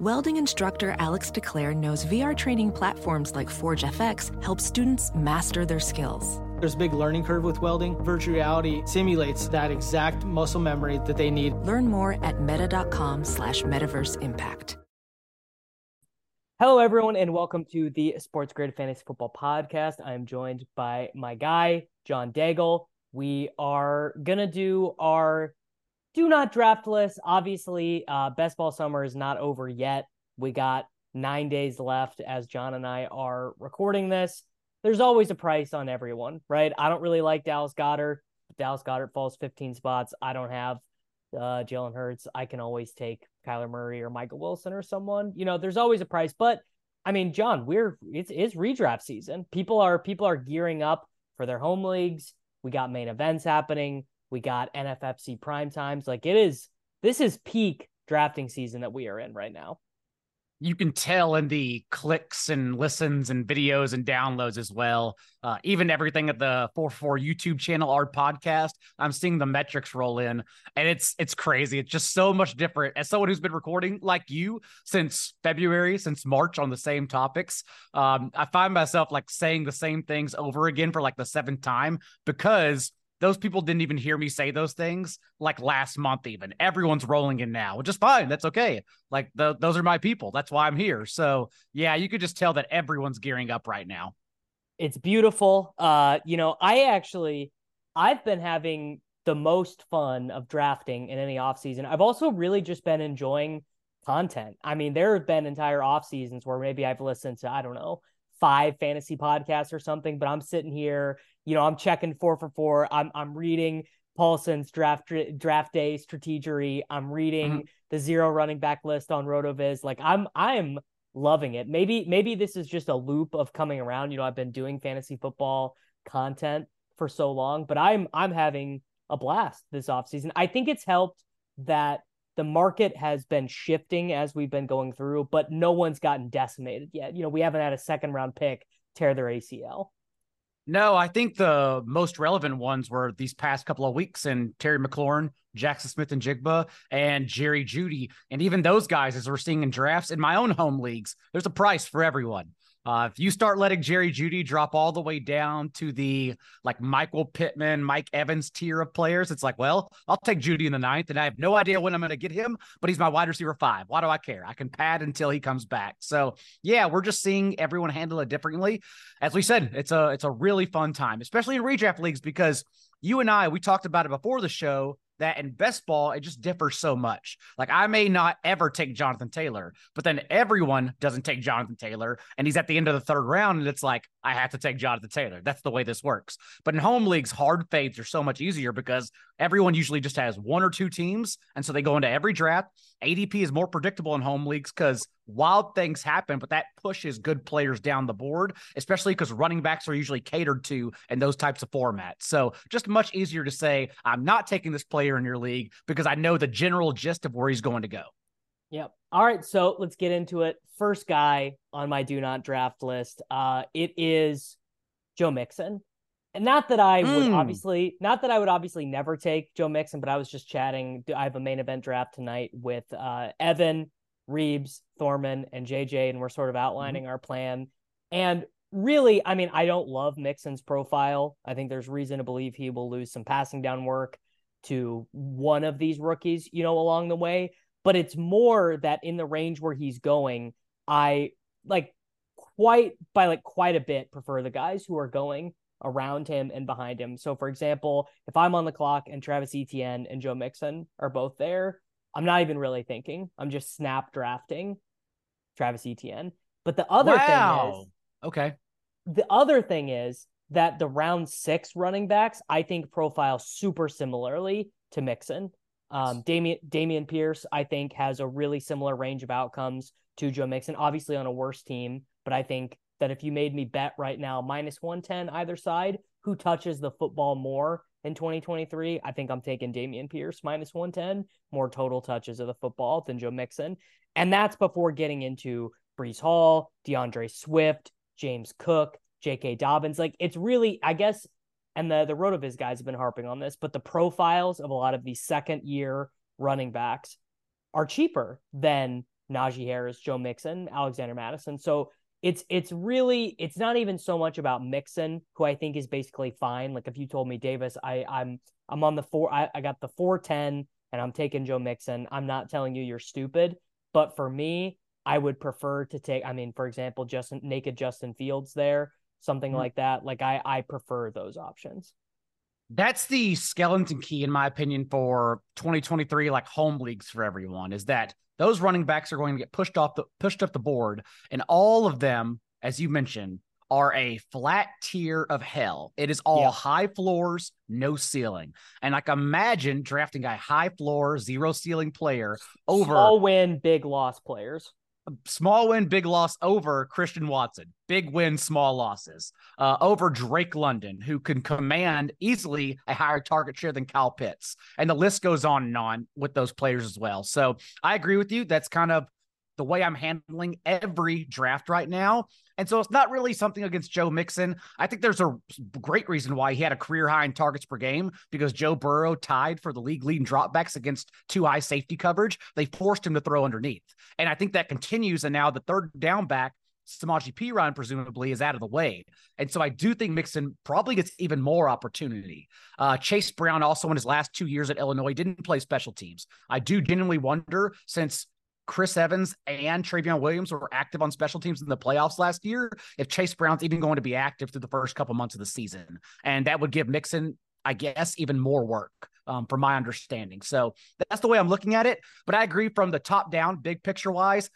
Welding instructor Alex DeClaire knows VR training platforms like Forge FX help students master their skills. There's a big learning curve with welding. Virtual reality simulates that exact muscle memory that they need. Learn more at meta.com slash metaverse impact. Hello, everyone, and welcome to the Sports Grid Fantasy Football Podcast. I am joined by my guy, John Daigle. We are going to do our do not draft list. Obviously, uh, best ball summer is not over yet. We got nine days left as John and I are recording this. There's always a price on everyone, right? I don't really like Dallas Goedert. Dallas Goedert falls 15 spots. I don't have uh, Jalen Hurts. I can always take Kyler Murray or Michael Wilson or someone. You know, there's always a price. But I mean, John, we're it's it's redraft season. People are people are gearing up for their home leagues. We got main events happening. We got NFFC prime times. Like it is, this is peak drafting season that we are in right now. You can tell in the clicks and listens and videos and downloads as well. Uh, even everything at the 4 YouTube channel, our podcast, I'm seeing the metrics roll in and it's it's crazy. It's just so much different. As someone who's been recording like you since February, since March on the same topics, um, I find myself like saying the same things over again for like the seventh time because those people didn't even hear me say those things like last month even. Everyone's rolling in now which is fine. That's okay. Like the, those are my people. That's why i'm here. So yeah you could just tell that everyone's gearing up right now. It's beautiful. Uh you know i actually i've been having the most fun of drafting in any off season. I've also really just been enjoying content. I mean there have been entire off seasons where maybe i've listened to i don't know five fantasy podcasts or something, but I'm sitting here, you know, I'm checking four for four. I'm I'm reading Paulson's draft draft day strategery. I'm reading mm-hmm. the zero running back list on Rotoviz. Like I'm I'm loving it. Maybe maybe this is just a loop of coming around. You know, I've been doing fantasy football content for so long, but I'm I'm having a blast this offseason. I think it's helped that the market has been shifting as we've been going through, but no one's gotten decimated yet. You know, we haven't had a second round pick tear their ACL. No, I think the most relevant ones were these past couple of weeks and Terry McLaurin, Jaxon Smith-Njigba, and Jerry Jeudy. And even those guys, as we're seeing in drafts in my own home leagues, there's a price for everyone. Uh, if you start letting Jerry Jeudy drop all the way down to the like Michael Pittman, Mike Evans tier of players, it's like, well, I'll take Jeudy in the ninth, and I have no idea when I'm going to get him, but he's my wide receiver five. Why do I care? I can pad until he comes back. So yeah, we're just seeing everyone handle it differently. As we said, it's a it's a really fun time, especially in redraft leagues, because you and I we talked about it before the show that in best ball, it just differs so much. Like I may not ever take Jonathan Taylor, but then everyone doesn't take Jonathan Taylor, and he's at the end of the third round, and it's like I have to take Jonathan Taylor. That's the way this works. But in home leagues, hard fades are so much easier because everyone usually just has one or two teams, and so they go into every draft. ADP is more predictable in home leagues because wild things happen, but that pushes good players down the board, especially because running backs are usually catered to in those types of formats. So just much easier to say, I'm not taking this player in your league because I know the general gist of where he's going to go. Yep. All right. So let's get into it. First guy on my do not draft list. Uh, it is Joe Mixon. And not that I would mm. obviously, not that I would obviously never take Joe Mixon, but I was just chatting. I have a main event draft tonight with uh, Evan, Reeves, Thorman, and JJ, and we're sort of mm-hmm. outlining mm-hmm. our plan. And really, I mean, I don't love Mixon's profile. I think there's reason to believe he will lose some passing down work to one of these rookies, you know, along the way. But it's more that in the range where he's going, I like quite by like quite a bit prefer the guys who are going around him and behind him. So, for example, if I'm on the clock and Travis Etienne and Joe Mixon are both there, I'm not even really thinking. I'm just snap drafting Travis Etienne. But the other wow. thing is, okay. The other thing is that the round six running backs, I think, profile super similarly to Mixon. Um, Dameon Dameon Pierce, I think, has a really similar range of outcomes to Joe Mixon, obviously on a worse team, but I think that if you made me bet right now minus 110 either side, who touches the football more in 2023? I think I'm taking Dameon Pierce minus 110, more total touches of the football than Joe Mixon. And that's before getting into Breece Hall, DeAndre Swift, James Cook, J.K. Dobbins. Like it's really, I guess, and the the RotoViz guys have been harping on this, but the profiles of a lot of these second year running backs are cheaper than Najee Harris, Joe Mixon, Alexander Mattison. So it's it's really it's not even so much about Mixon, who I think is basically fine. Like if you told me Davis, I I'm I'm on the four, I, I got the four ten, and I'm taking Joe Mixon. I'm not telling you you're stupid, but for me, I would prefer to take. I mean, for example, Justin naked Justin Fields there, something mm-hmm. like that. Like I I prefer those options. That's the skeleton key, in my opinion, for 2023, like home leagues for everyone, is that those running backs are going to get pushed off the pushed up the board, and all of them, as you mentioned, are a flat tier of hell. It is all yeah. high floors, no ceiling. And like imagine drafting a high floor, zero ceiling player over all win, big loss players small win, big loss over Christian Watson. Big win, small losses uh, over Drake London, who can command easily a higher target share than Kyle Pitts. And the list goes on and on with those players as well. So I agree with you. That's kind of the way I'm handling every draft right now. And so it's not really something against Joe Mixon. I think there's a great reason why he had a career high in targets per game because Joe Burrow tied for the league leading dropbacks against two high safety coverage. They forced him to throw underneath. And I think that continues. And now the third down back, Samaje Perine presumably is out of the way. And so I do think Mixon probably gets even more opportunity. Uh, Chase Brown also in his last two years at Illinois didn't play special teams. I do genuinely wonder since Chris Evans and Trayveon Williams were active on special teams in the playoffs last year, if Chase Brown's even going to be active through the first couple months of the season. And that would give Mixon, I guess, even more work. Um, from my understanding. So that's the way I'm looking at it. But I agree from the top down, big picture wise,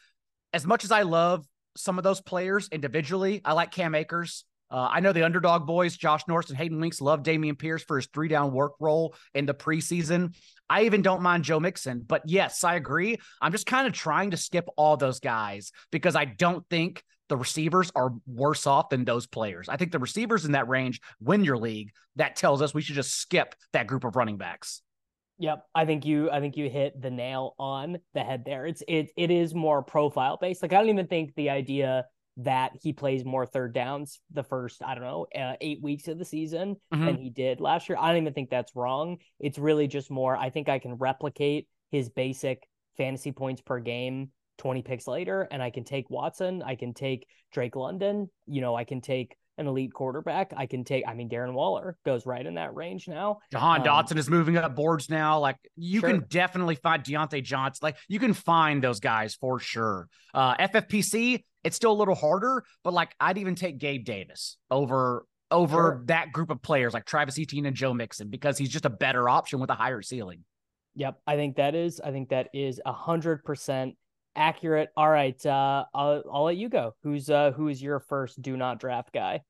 as much as I love some of those players individually, I like Cam Akers. Uh, I know the underdog boys, Josh Norris and Hayden Winks, love Dameon Pierce for his three down work role in the preseason. I even don't mind Joe Mixon, but yes, I agree. I'm just kind of trying to skip all those guys because I don't think the receivers are worse off than those players. I think the receivers in that range win your league. That tells us we should just skip that group of running backs. Yep, I think you I think you hit the nail on the head there. It's it it is more profile based. Like I don't even think the idea that he plays more third downs the first, I don't know, uh, eight weeks of the season mm-hmm. than he did last year. I don't even think that's wrong. It's really just more, I think I can replicate his basic fantasy points per game 20 picks later, and I can take Watson, I can take Drake London, you know, I can take an elite quarterback. I can take, I mean, Darren Waller goes right in that range now. Jahan um, Dotson is moving up boards now. Like you sure. can definitely find Diontae Johnson. Like you can find those guys for sure. Uh, FFPC, it's still a little harder, but like I'd even take Gabe Davis over over sure. that group of players like Travis Etienne and Joe Mixon because he's just a better option with a higher ceiling. Yep, I think that is. I think that is a hundred percent accurate. All right, uh, I'll I'll let you go. Who's uh who is your first do not draft guy?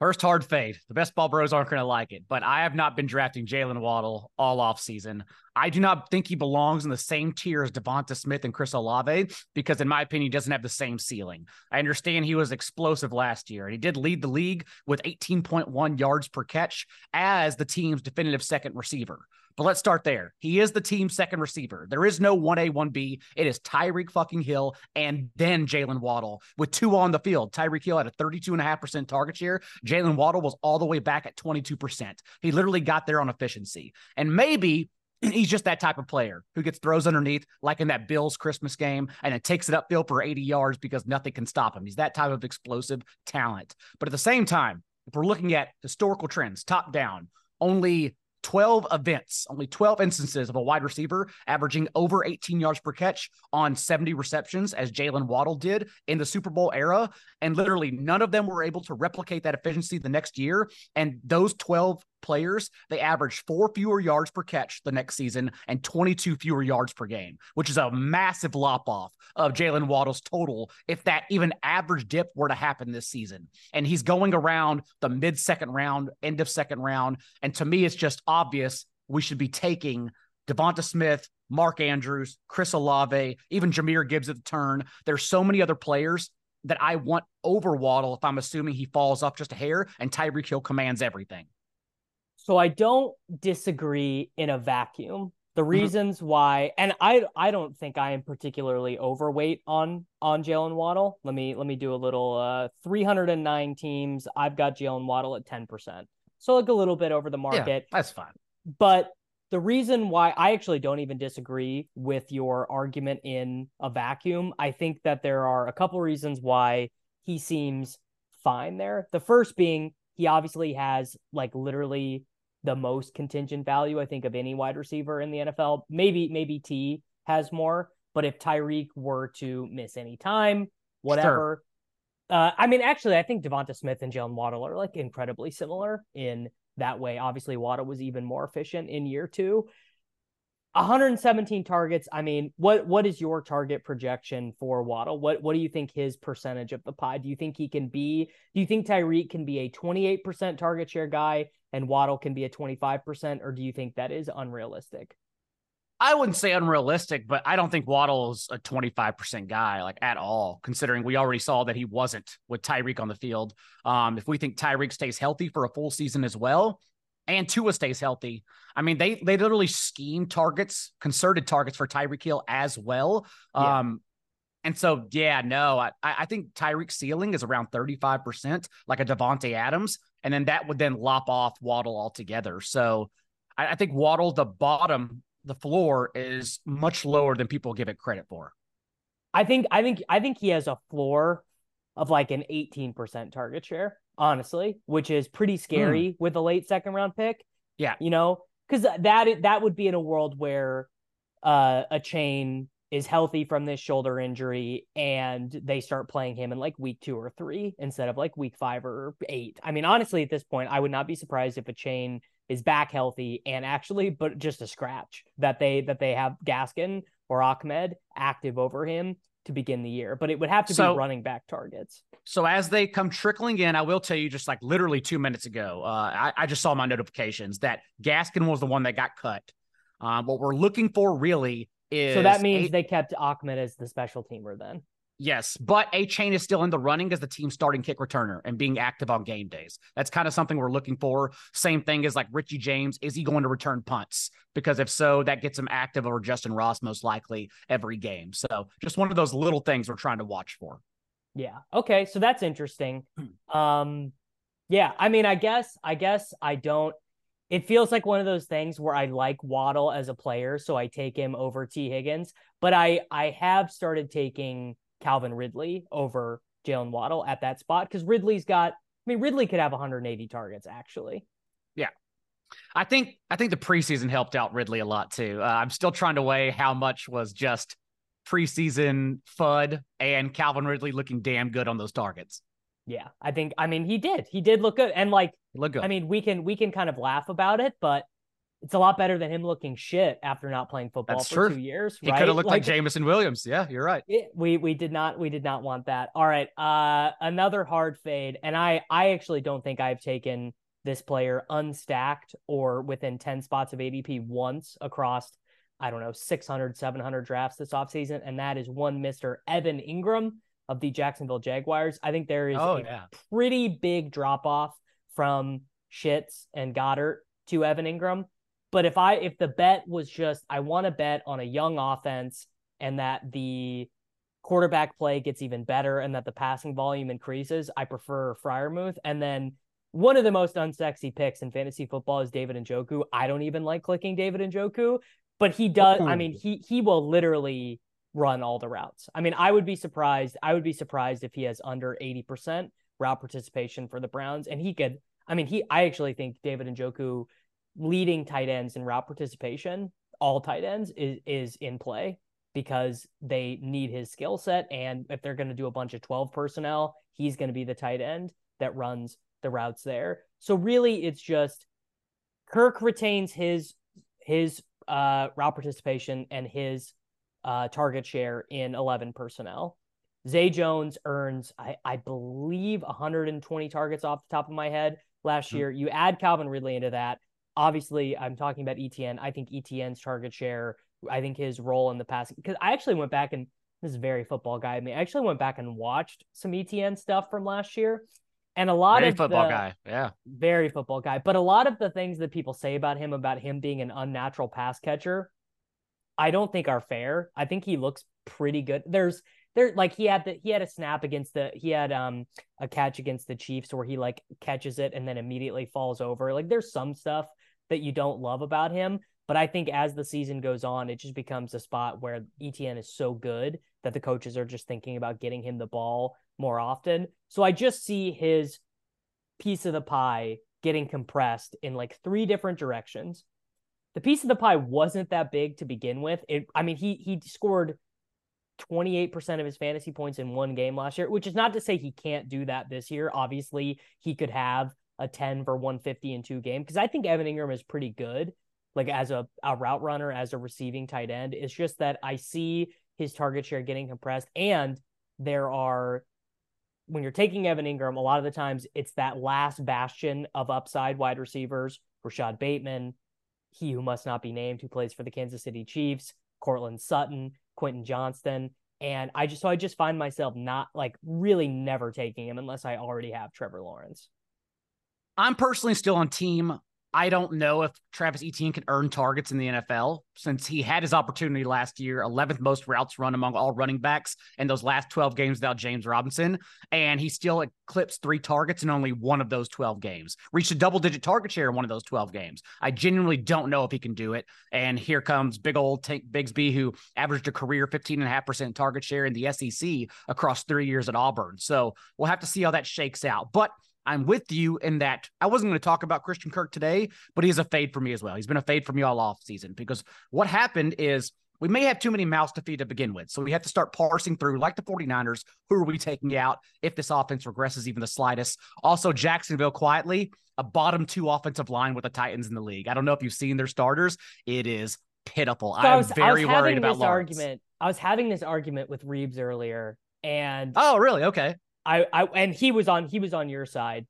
First hard fade. The best ball bros aren't going to like it, but I have not been drafting Jalen Waddle all off season. I do not think he belongs in the same tier as Devonta Smith and Chris Olave because, in my opinion, he doesn't have the same ceiling. I understand he was explosive last year, and he did lead the league with 18.1 yards per catch as the team's definitive second receiver. But let's start there. He is the team's second receiver. There is no 1A, 1B. It is Tyreek fucking Hill and then Jalen Waddle with two on the field. Tyreek Hill had a 32.5% target share. Jalen Waddle was all the way back at 22%. He literally got there on efficiency. And maybe he's just that type of player who gets throws underneath, like in that Bills Christmas game, and it takes it upfield for 80 yards because nothing can stop him. He's that type of explosive talent. But at the same time, if we're looking at historical trends, top down, only 12 events, only 12 instances of a wide receiver averaging over 18 yards per catch on 70 receptions, as Jalen Waddle did in the Super Bowl era. And literally none of them were able to replicate that efficiency the next year. And those 12 players, they averaged four fewer yards per catch the next season and 22 fewer yards per game, which is a massive lop off of Jalen Waddle's total if that even average dip were to happen this season. And he's going around the mid second round, end of second round. And to me, it's just obvious we should be taking Devonta Smith, Mark Andrews, Chris Olave, even Jahmyr Gibbs at the turn. There's so many other players that I want over Waddle if I'm assuming he falls off just a hair and Tyreek Hill commands everything. So I don't disagree in a vacuum. The mm-hmm. reasons mm-hmm. why, and I I don't think I am particularly overweight on on Jalen Waddle. Let me let me do a little uh 309 teams. I've got Jalen Waddle at 10%. So like a little bit over the market. Yeah, that's fine. But the reason why I actually don't even disagree with your argument in a vacuum, I think that there are a couple reasons why he seems fine there. The first being he obviously has like literally the most contingent value, I think, of any wide receiver in the NFL. Maybe, maybe T has more, but if Tyreek were to miss any time, whatever. Sure. Uh, I mean, actually, I think Devonta Smith and Jalen Waddle are like incredibly similar in that way. Obviously, Waddle was even more efficient in year two. 117 targets. I mean, what what is your target projection for Waddle? What what do you think his percentage of the pie? Do you think he can be? Do you think Tyreek can be a 28% target share guy and Waddle can be a 25%, or do you think that is unrealistic? I wouldn't say unrealistic, but I don't think Waddle's a 25% guy, like at all, considering we already saw that he wasn't with Tyreek on the field. Um, if we think Tyreek stays healthy for a full season as well, and Tua stays healthy, I mean, they they literally scheme targets, concerted targets for Tyreek Hill as well. Yeah. Um, and so, yeah, no, I, I think Tyreek's ceiling is around 35%, like a Davante Adams. And then that would then lop off Waddle altogether. So I, I think Waddle, the bottom, the floor is much lower than people give it credit for. I think, I think, I think he has a floor of like an 18% target share, honestly, which is pretty scary mm. with a late second round pick. Yeah. You know, because that that would be in a world where uh, Achane is healthy from this shoulder injury and they start playing him in like week two or three instead of like week five or eight. I mean, honestly, at this point, I would not be surprised if Achane is back healthy and actually, but just a scratch that they that they have Gaskin or Ahmed active over him to begin the year. But it would have to so, be running back targets. So as they come trickling in, I will tell you just like literally two minutes ago, uh, I, I just saw my notifications that Gaskin was the one that got cut. Um, what we're looking for really is so that means a- they kept Ahmed as the special teamer then. Yes, but Achane is still in the running as the team starting kick returner and being active on game days. That's kind of something we're looking for. Same thing as like Richie James. Is he going to return punts? Because if so, that gets him active over Justin Ross most likely every game. So just one of those little things we're trying to watch for. Yeah. Okay. So that's interesting. Um, yeah. I mean, I guess, I guess I don't it feels like one of those things where I like Waddle as a player, so I take him over T. Higgins. But I I have started taking Calvin Ridley over Jalen Waddle at that spot because Ridley's got. I mean, Ridley could have 180 targets actually. Yeah, I think I think the preseason helped out Ridley a lot too. Uh, I'm still trying to weigh how much was just preseason FUD and Calvin Ridley looking damn good on those targets. Yeah, I think I mean he did. He did look good. And like look good. I mean, we can we can kind of laugh about it, but it's a lot better than him looking shit after not playing football That's for true. two years. He could have looked like, like Jameson Williams. Yeah, you're right. It, we we did not we did not want that. All right. Uh another hard fade. And I I actually don't think I've taken this player unstacked or within 10 spots of ADP once across I don't know 600 700 drafts this offseason and that is one Mr. Evan Engram of the Jacksonville Jaguars. I think there is oh, a yeah. pretty big drop off from Schitz and Goedert to Evan Engram. But if I if the bet was just I want to bet on a young offense and that the quarterback play gets even better and that the passing volume increases, I prefer Freiermuth. And then one of the most unsexy picks in fantasy football is David Njoku. I don't even like clicking David Njoku, but he does. I mean, he he will literally run all the routes. I mean, I would be surprised. I would be surprised if he has under 80% route participation for the Browns. And he could, I mean, he, I actually think David Njoku leading tight ends in route participation, all tight ends is, is in play because they need his skill set. And if they're going to do a bunch of 12 personnel, he's going to be the tight end that runs the routes there. So really it's just Kirk retains his, his uh, route participation and his uh, target share in 11 personnel. Zay Jones earns, I, I believe, 120 targets off the top of my head last mm-hmm. year. You add Calvin Ridley into that. Obviously I'm talking about ETN. I think ETN's target share, I think his role in the past, because I actually went back and this is very football guy. I mean, I actually went back and watched some ETN stuff from last year. And a lot very of football the, guy. Yeah. Very football guy. But a lot of the things that people say about him, about him being an unnatural pass catcher, I don't think are fair. I think he looks pretty good. There's there like he had the he had a snap against the he had um a catch against the Chiefs where he like catches it and then immediately falls over. Like there's some stuff that you don't love about him, but I think as the season goes on, it just becomes a spot where ETN is so good that the coaches are just thinking about getting him the ball more often. So I just see his piece of the pie getting compressed in like three different directions. The piece of the pie wasn't that big to begin with. It I mean he he scored 28% of his fantasy points in one game last year, which is not to say he can't do that this year. Obviously, he could have a 10 for 150 in two game because I think Evan Engram is pretty good, like as a, a route runner, as a receiving tight end. It's just that I see his target share getting compressed. And there are, when you're taking Evan Engram, a lot of the times it's that last bastion of upside wide receivers, Rashod Bateman, he who must not be named, who plays for the Kansas City Chiefs, Courtland Sutton. Quentin Johnston. And I just so I just find myself not like really never taking him unless I already have Trevor Lawrence. I'm personally still on team I don't know if Travis Etienne can earn targets in the NFL since he had his opportunity last year, 11th most routes run among all running backs in those last 12 games without James Robinson. And he still eclipsed three targets in only one of those 12 games, reached a double digit target share in one of those 12 games. I genuinely don't know if he can do it. And here comes big old Tank Bigsby, who averaged a career 15.5% target share in the SEC across three years at Auburn. So we'll have to see how that shakes out. But I'm with you in that I wasn't going to talk about Christian Kirk today, but he's a fade for me as well. He's been a fade for me all off season because what happened is we may have too many mouths to feed to begin with. So we have to start parsing through, like the 49ers, who are we taking out if this offense regresses even the slightest? Also, Jacksonville quietly, a bottom two offensive line with the Titans in the league. I don't know if you've seen their starters. It is pitiful. So I'm was, very worried about this Lawrence. argument. I was having this argument with Reeves earlier, and oh, really? Okay. I, I and he was on he was on your side.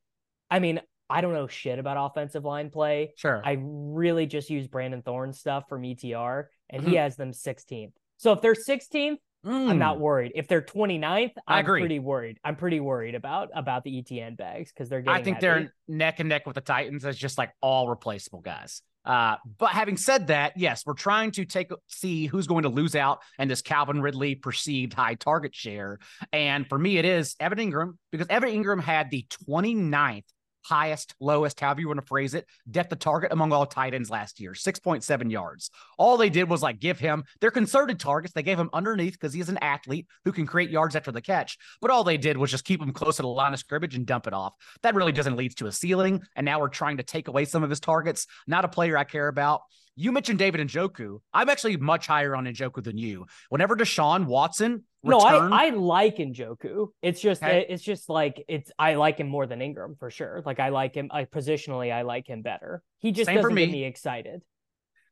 I mean, I don't know shit about offensive line play. Sure. I really just use Brandon Thorn stuff from ETR, and mm-hmm. he has them 16th. So if they're 16th, mm. I'm not mm. worried. If they're 29th, I'm I agree. pretty worried. I'm pretty worried about about the ETN bags because they're getting. I think heavy. they're neck and neck with the Titans as just like all replaceable guys. Uh, but having said that, yes, we're trying to take see who's going to lose out and this Calvin Ridley perceived high target share. And for me, it is Evan Engram because Evan Engram had the 29th highest, lowest, however you want to phrase it, depth of target among all tight ends last year, 6.7 yards. All they did was like give him their concerted targets. They gave him underneath because he's an athlete who can create yards after the catch. But all they did was just keep him close to the line of scrimmage and dump it off. That really doesn't lead to a ceiling. And now we're trying to take away some of his targets. Not a player I care about. You mentioned David Njoku. I'm actually much higher on Njoku than you. Whenever Deshaun Watson no, I, I like Njoku. It's just okay. it's just like it's I like him more than Engram for sure. Like I like him I positionally I like him better. He just Same doesn't me. get me excited.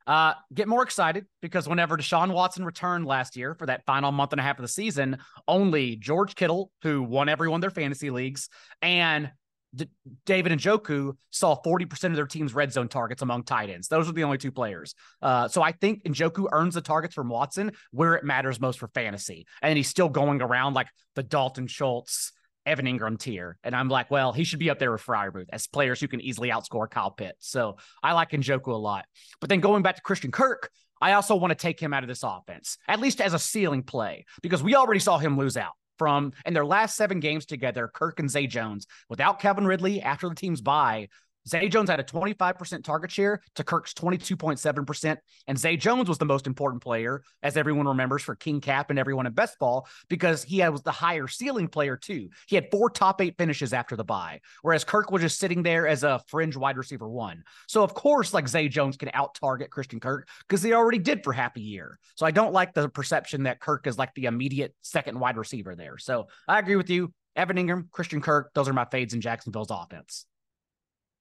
Uh, get more excited because whenever Deshaun Watson returned last year for that final month and a half of the season, only George Kittle, who won everyone their fantasy leagues, and D- David Njoku saw 40% of their team's red zone targets among tight ends. Those are the only two players. Uh, so I think Njoku earns the targets from Watson where it matters most for fantasy. And he's still going around like the Dalton Schultz, Evan Engram tier. And I'm like, well, he should be up there with Freiermuth as players who can easily outscore Kyle Pitts. So I like Njoku a lot. But then going back to Christian Kirk, I also want to take him out of this offense, at least as a ceiling play, because we already saw him lose out from in their last seven games together, Kirk and Zay Jones, without Kevin Ridley after the team's bye, Zay Jones had a 25% target share to Kirk's 22.7%. And Zay Jones was the most important player, as everyone remembers, for King Cap and everyone in best ball, because he was the higher ceiling player, too. He had four top eight finishes after the bye, whereas Kirk was just sitting there as a fringe wide receiver one. So, of course, like Zay Jones can out target Christian Kirk because they already did for half a year. So, I don't like the perception that Kirk is like the immediate second wide receiver there. So, I agree with you. Evan Engram, Christian Kirk, those are my fades in Jacksonville's offense.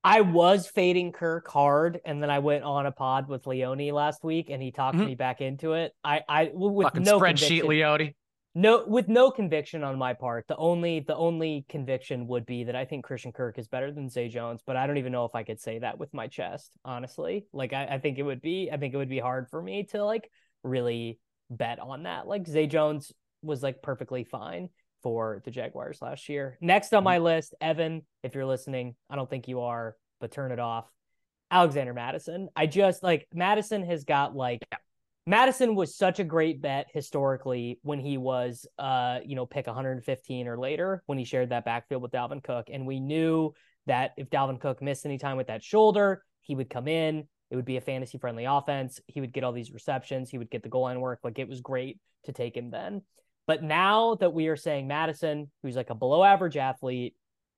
I was fading Kirk hard, and then I went on a pod with Leone last week, and he talked mm-hmm. me back into it. I, I with Fucking no spreadsheet, Leone. no with no conviction on my part. The only the only conviction would be that I think Christian Kirk is better than Zay Jones, but I don't even know if I could say that with my chest, honestly. Like I, I think it would be I think it would be hard for me to like really bet on that. Like Zay Jones was like perfectly fine for the Jaguars last year. Next on my list, Evan, if you're listening, I don't think you are, but turn it off. Alexander Mattison. I just like Mattison has got like Mattison was such a great bet historically when he was uh, you know, pick 115 or later when he shared that backfield with Dalvin Cook. And we knew that if Dalvin Cook missed any time with that shoulder, he would come in. It would be a fantasy friendly offense. He would get all these receptions. He would get the goal line work. Like it was great to take him then. But now that we are saying Mattison, who's like a below average athlete,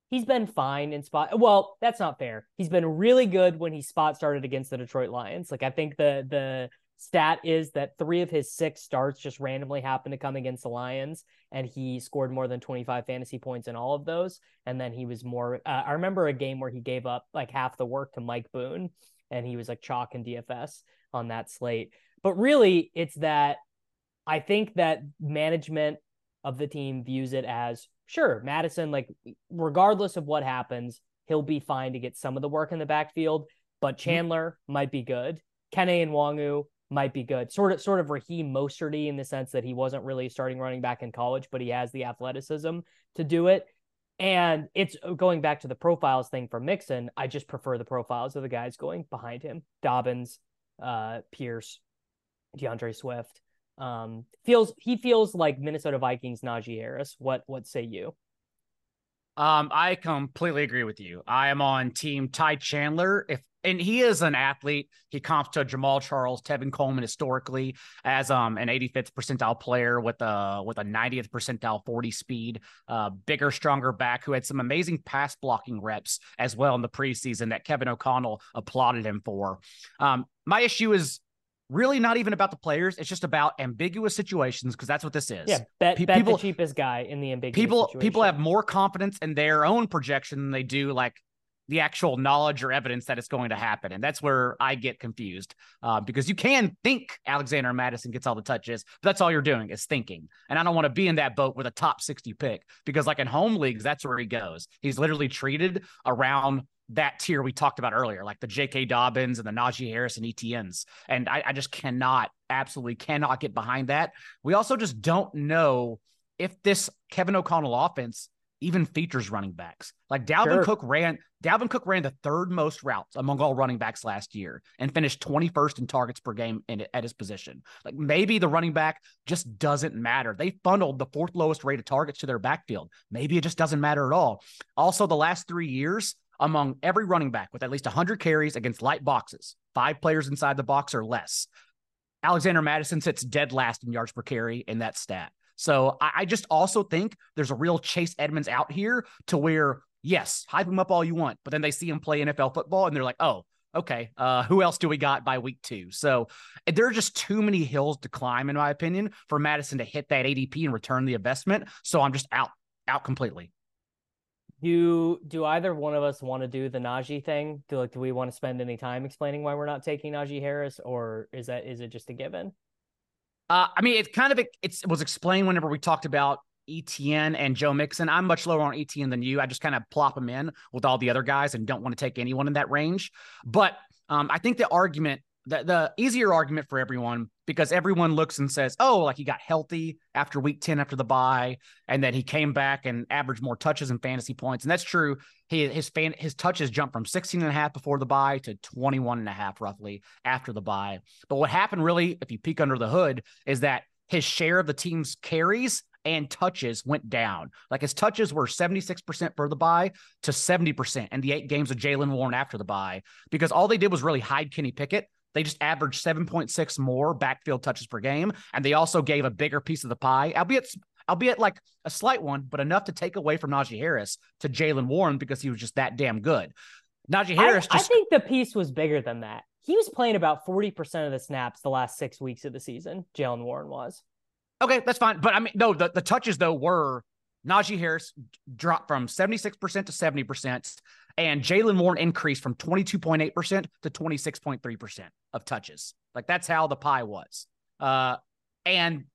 he's been fine in spot. Well, that's not fair. He's been really good when he spot started against the Detroit Lions. Like I think the the stat is that three of his six starts just randomly happened to come against the Lions, and he scored more than 25 fantasy points in all of those. And then he was more. Uh, I remember a game where he gave up like half the work to Mike Boone, and he was like chalk and DFS on that slate. But really, it's that I think that management of the team views it as sure, Mattison, like, regardless of what happens, he'll be fine to get some of the work in the backfield. But mm-hmm. Chandler mm-hmm. might be good. Kene Nwangwu might be good. Sort of, sort of Raheem Mosterty in the sense that he wasn't really starting running back in college, but he has the athleticism to do it. And it's uh, going back to the profiles thing for Mixon. I just prefer the profiles of the guys going behind him: Dobbins, uh, Pierce, DeAndre Swift. Um, feels he feels like Minnesota Vikings Najee Harris. What what say you? Um, I completely agree with you. I am on team Ty Chandler. If and he is an athlete. He comps to Jamaal Charles, Tevin Coleman historically as um an 85th percentile player with a with a 90th percentile 40 speed, uh, bigger, stronger back who had some amazing pass blocking reps as well in the preseason that Kevin O'Connell applauded him for. Um, my issue is really not even about the players. It's just about ambiguous situations because that's what this is. Yeah, bet, P- bet people, the cheapest guy in the ambiguous. People situation. people have more confidence in their own projection than they do like the actual knowledge or evidence that it's going to happen, and that's where I get confused uh, because you can think Alexander Mattison gets all the touches, but that's all you're doing is thinking. And I don't want to be in that boat with a top 60 pick because like in home leagues, that's where he goes. He's literally treated around that tier we talked about earlier, like the J.K. Dobbins and the Najee Harris and ETNs. And I, I, just cannot, absolutely cannot get behind that. We also just don't know if this Kevin O'Connell offense even features running backs. Like Dalvin sure. Cook ran, Dalvin Cook ran the third most routes among all running backs last year and finished 21st in targets per game in, at his position. Like maybe the running back just doesn't matter. They funneled the fourth lowest rate of targets to their backfield. Maybe it just doesn't matter at all. Also, the last three years, among every running back with at least 100 carries against light boxes, five players inside the box or less. Alexander Mattison sits dead last in yards per carry in that stat. So I, I just also think there's a real Chase Edmonds out here to where, yes, hype him up all you want, but then they see him play NFL football and they're like, oh, okay, uh, who else do we got by week two? So there are just too many hills to climb, in my opinion, for Mattison to hit that ADP and return the investment. So I'm just out, out completely. Do do either one of us want to do the Najee thing? Do like do we want to spend any time explaining why we're not taking Najee Harris, or is that is it just a given? Uh, I mean, it's kind of it was explained whenever we talked about ETN and Joe Mixon. I'm much lower on ETN than you. I just kind of plop them in with all the other guys and don't want to take anyone in that range. But um, I think the argument the, the easier argument for everyone because everyone looks and says, oh, like he got healthy after week 10 after the bye, and then he came back and averaged more touches and fantasy points. And that's true. He, his fan, his touches jumped from 16 and a half before the bye to 21 and a half roughly after the bye. But what happened really, if you peek under the hood, is that his share of the team's carries and touches went down. Like his touches were 76% for the bye to 70% in the eight games of Jaylen Warren after the bye because all they did was really hide Kenny Pickett they just averaged 7.6 more backfield touches per game. And they also gave a bigger piece of the pie, albeit albeit like a slight one, but enough to take away from Najee Harris to Jaylen Warren because he was just that damn good. Najee Harris I, just, I think the piece was bigger than that. He was playing about 40% of the snaps the last six weeks of the season. Jaylen Warren was. Okay, that's fine. But I mean, no, the, the touches though were Najee Harris dropped from 76% to 70% and Jaylen Warren increased from 22.8% to 26.3% of touches. Like that's how the pie was. Uh, and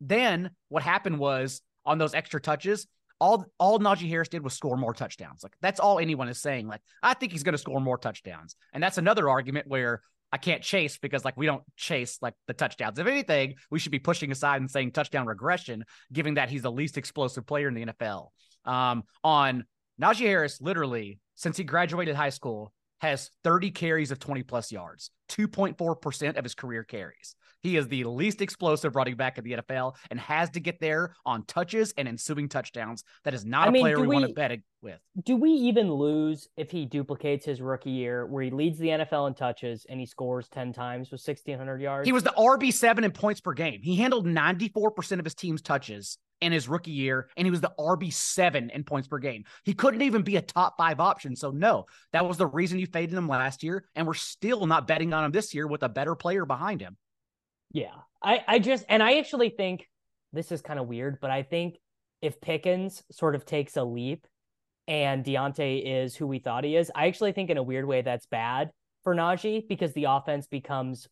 then what happened was on those extra touches, all all Najee Harris did was score more touchdowns. Like that's all anyone is saying. Like I think he's going to score more touchdowns, and that's another argument where I can't chase because like we don't chase like the touchdowns. If anything, we should be pushing aside and saying touchdown regression, given that he's the least explosive player in the NFL. Um, on Najee Harris, literally since he graduated high school, has 30 carries of 20 plus yards, 2.4% of his career carries. He is the least explosive running back in the NFL and has to get there on touches and ensuing touchdowns. That is not I a mean, player we, we want to bet with. Do we even lose if he duplicates his rookie year where he leads the NFL in touches and he scores 10 times with 1,600 yards? He was the RB7 in points per game. He handled 94% of his team's touches in his rookie year, and he was the RB7 in points per game. He couldn't even be a top five option. So, no, that was the reason you faded him last year. And we're still not betting on him this year with a better player behind him. Yeah. I, I just, and I actually think this is kind of weird, but I think if Pickens sort of takes a leap and Diontae is who we thought he is, I actually think in a weird way that's bad for Najee because the offense becomes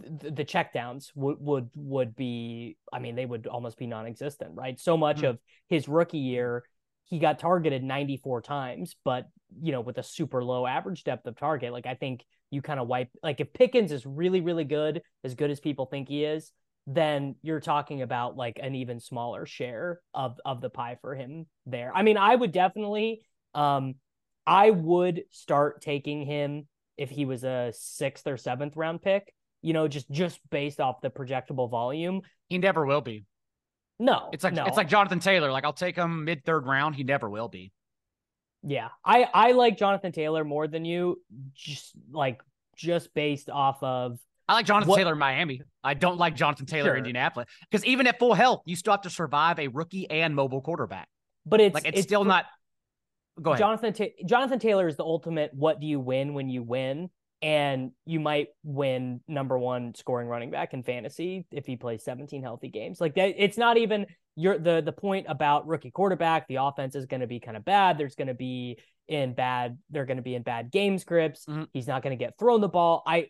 the, the checkdowns would would would be I mean they would almost be non-existent, right? So much mm-hmm. of his rookie year he got targeted 94 times, but you know, with a super low average depth of target, like I think you kind of wipe like if Pickens is really, really good, as good as people think he is, then you're talking about like an even smaller share of of the pie for him there. I mean, I would definitely um I would start taking him if he was a sixth or seventh round pick, you know, just just based off the projectable volume. He never will be. No, it's like no. it's like Jonathan Taylor. Like I'll take him mid third round. He never will be. Yeah, I I like Jonathan Taylor more than you, just like just based off of. I like Jonathan what, Taylor in Miami. I don't like Jonathan Taylor sure. in Indianapolis because even at full health, you still have to survive a rookie and mobile quarterback. But it's like it's, it's still not. Go ahead. Jonathan Ta- Jonathan Taylor is the ultimate. What do you win when you win? And you might win number one scoring running back in fantasy if he plays 17 healthy games. Like that, it's not even your the the point about rookie quarterback. The offense is going to be kind of bad. There's going to be in bad. They're going to be in bad game scripts. Mm-hmm. He's not going to get thrown the ball. I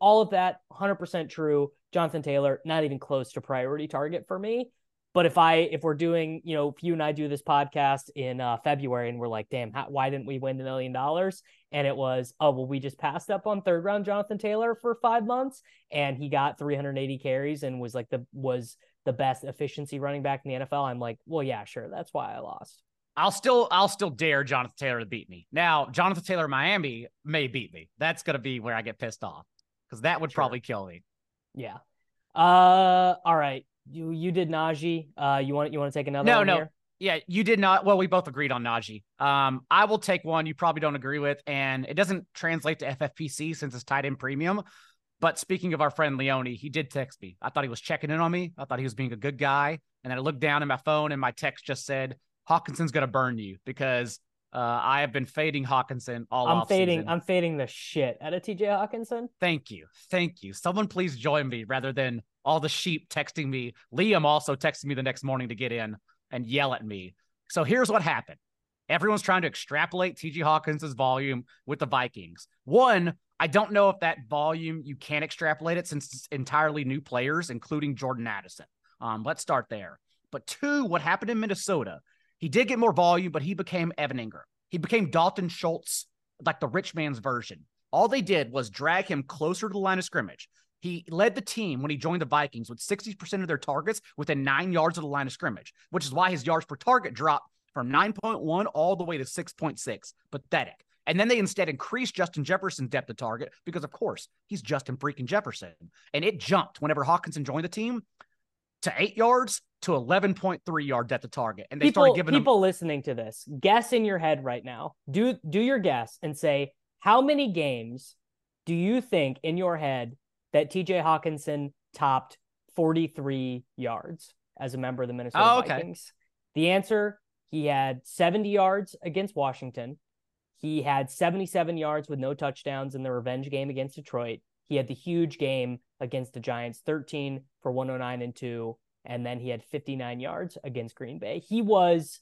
all of that 100% true. Jonathan Taylor, not even close to priority target for me. But if I if we're doing, you know, if you and I do this podcast in uh, February and we're like, damn, how, why didn't we win the million dollars? And it was, oh well, we just passed up on third round Jonathan Taylor for five months, and he got 380 carries and was like the was the best efficiency running back in the NFL. I'm like, well, yeah, sure, that's why I lost. I'll still I'll still dare Jonathan Taylor to beat me. Now, Jonathan Taylor Miami may beat me. That's gonna be where I get pissed off because that would sure. probably kill me. Yeah. Uh, all right you you did Najee. Uh, you want you want to take another? No, no. Here? Yeah, you did not. Well, we both agreed on Najee. Um, I will take one you probably don't agree with, and it doesn't translate to FFPC since it's tied in premium. But speaking of our friend Leone, he did text me. I thought he was checking in on me. I thought he was being a good guy. And then I looked down at my phone, and my text just said, "Hockenson's gonna burn you because uh, I have been fading Hockenson all. I'm fading. I'm fading the shit out of TJ Hockenson. Thank you, thank you. Someone please join me rather than all the sheep texting me. Liam also texted me the next morning to get in and yell at me. So here's what happened. Everyone's trying to extrapolate TJ Hockenson's volume with the Vikings. One, I don't know if that volume you can extrapolate it since it's entirely new players, including Jordan Addison. Um, let's start there. But two, what happened in Minnesota? He did get more volume, but he became Evan Engram. He became Dalton Schultz, like the rich man's version. All they did was drag him closer to the line of scrimmage. He led the team when he joined the Vikings with 60% of their targets within nine yards of the line of scrimmage, which is why his yards per target dropped from 9.1 all the way to 6.6. Pathetic. And then they instead increased Justin Jefferson's depth of target because, of course, he's Justin freaking Jefferson. And it jumped whenever Hockenson joined the team to eight yards to 11.3 yard depth of target. And they people, started giving people them... listening to this, guess in your head right now. Do do your guess and say how many games do you think in your head that TJ Hockenson topped 43 yards as a member of the Minnesota oh, okay. Vikings? The answer he had 70 yards against Washington. He had 77 yards with no touchdowns in the revenge game against Detroit. He had the huge game against the Giants, 13 for 109 and 2. And then he had 59 yards against Green Bay. He was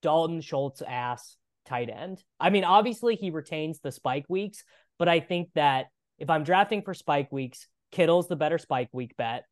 Dalton Schultz ass tight end. I mean, obviously he retains the spike weeks, but I think that if I'm drafting for spike weeks, Kittle's the better spike week bet.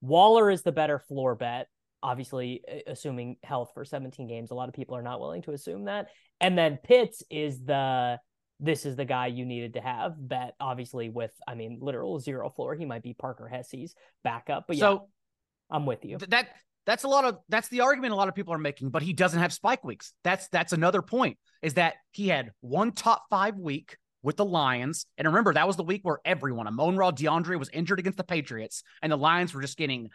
Waller is the better floor bet. Obviously, assuming health for 17 games, a lot of people are not willing to assume that. And then Pitts is the this is the guy you needed to have bet. Obviously, with I mean, literal zero floor. He might be Parker Hesse's backup, but so, yeah, I'm with you. That that's a lot of that's the argument a lot of people are making. But he doesn't have spike weeks. That's that's another point. Is that he had one top five week with the Lions. And remember, that was the week where everyone, Amon Ra DeAndre was injured against the Patriots, and the Lions were just getting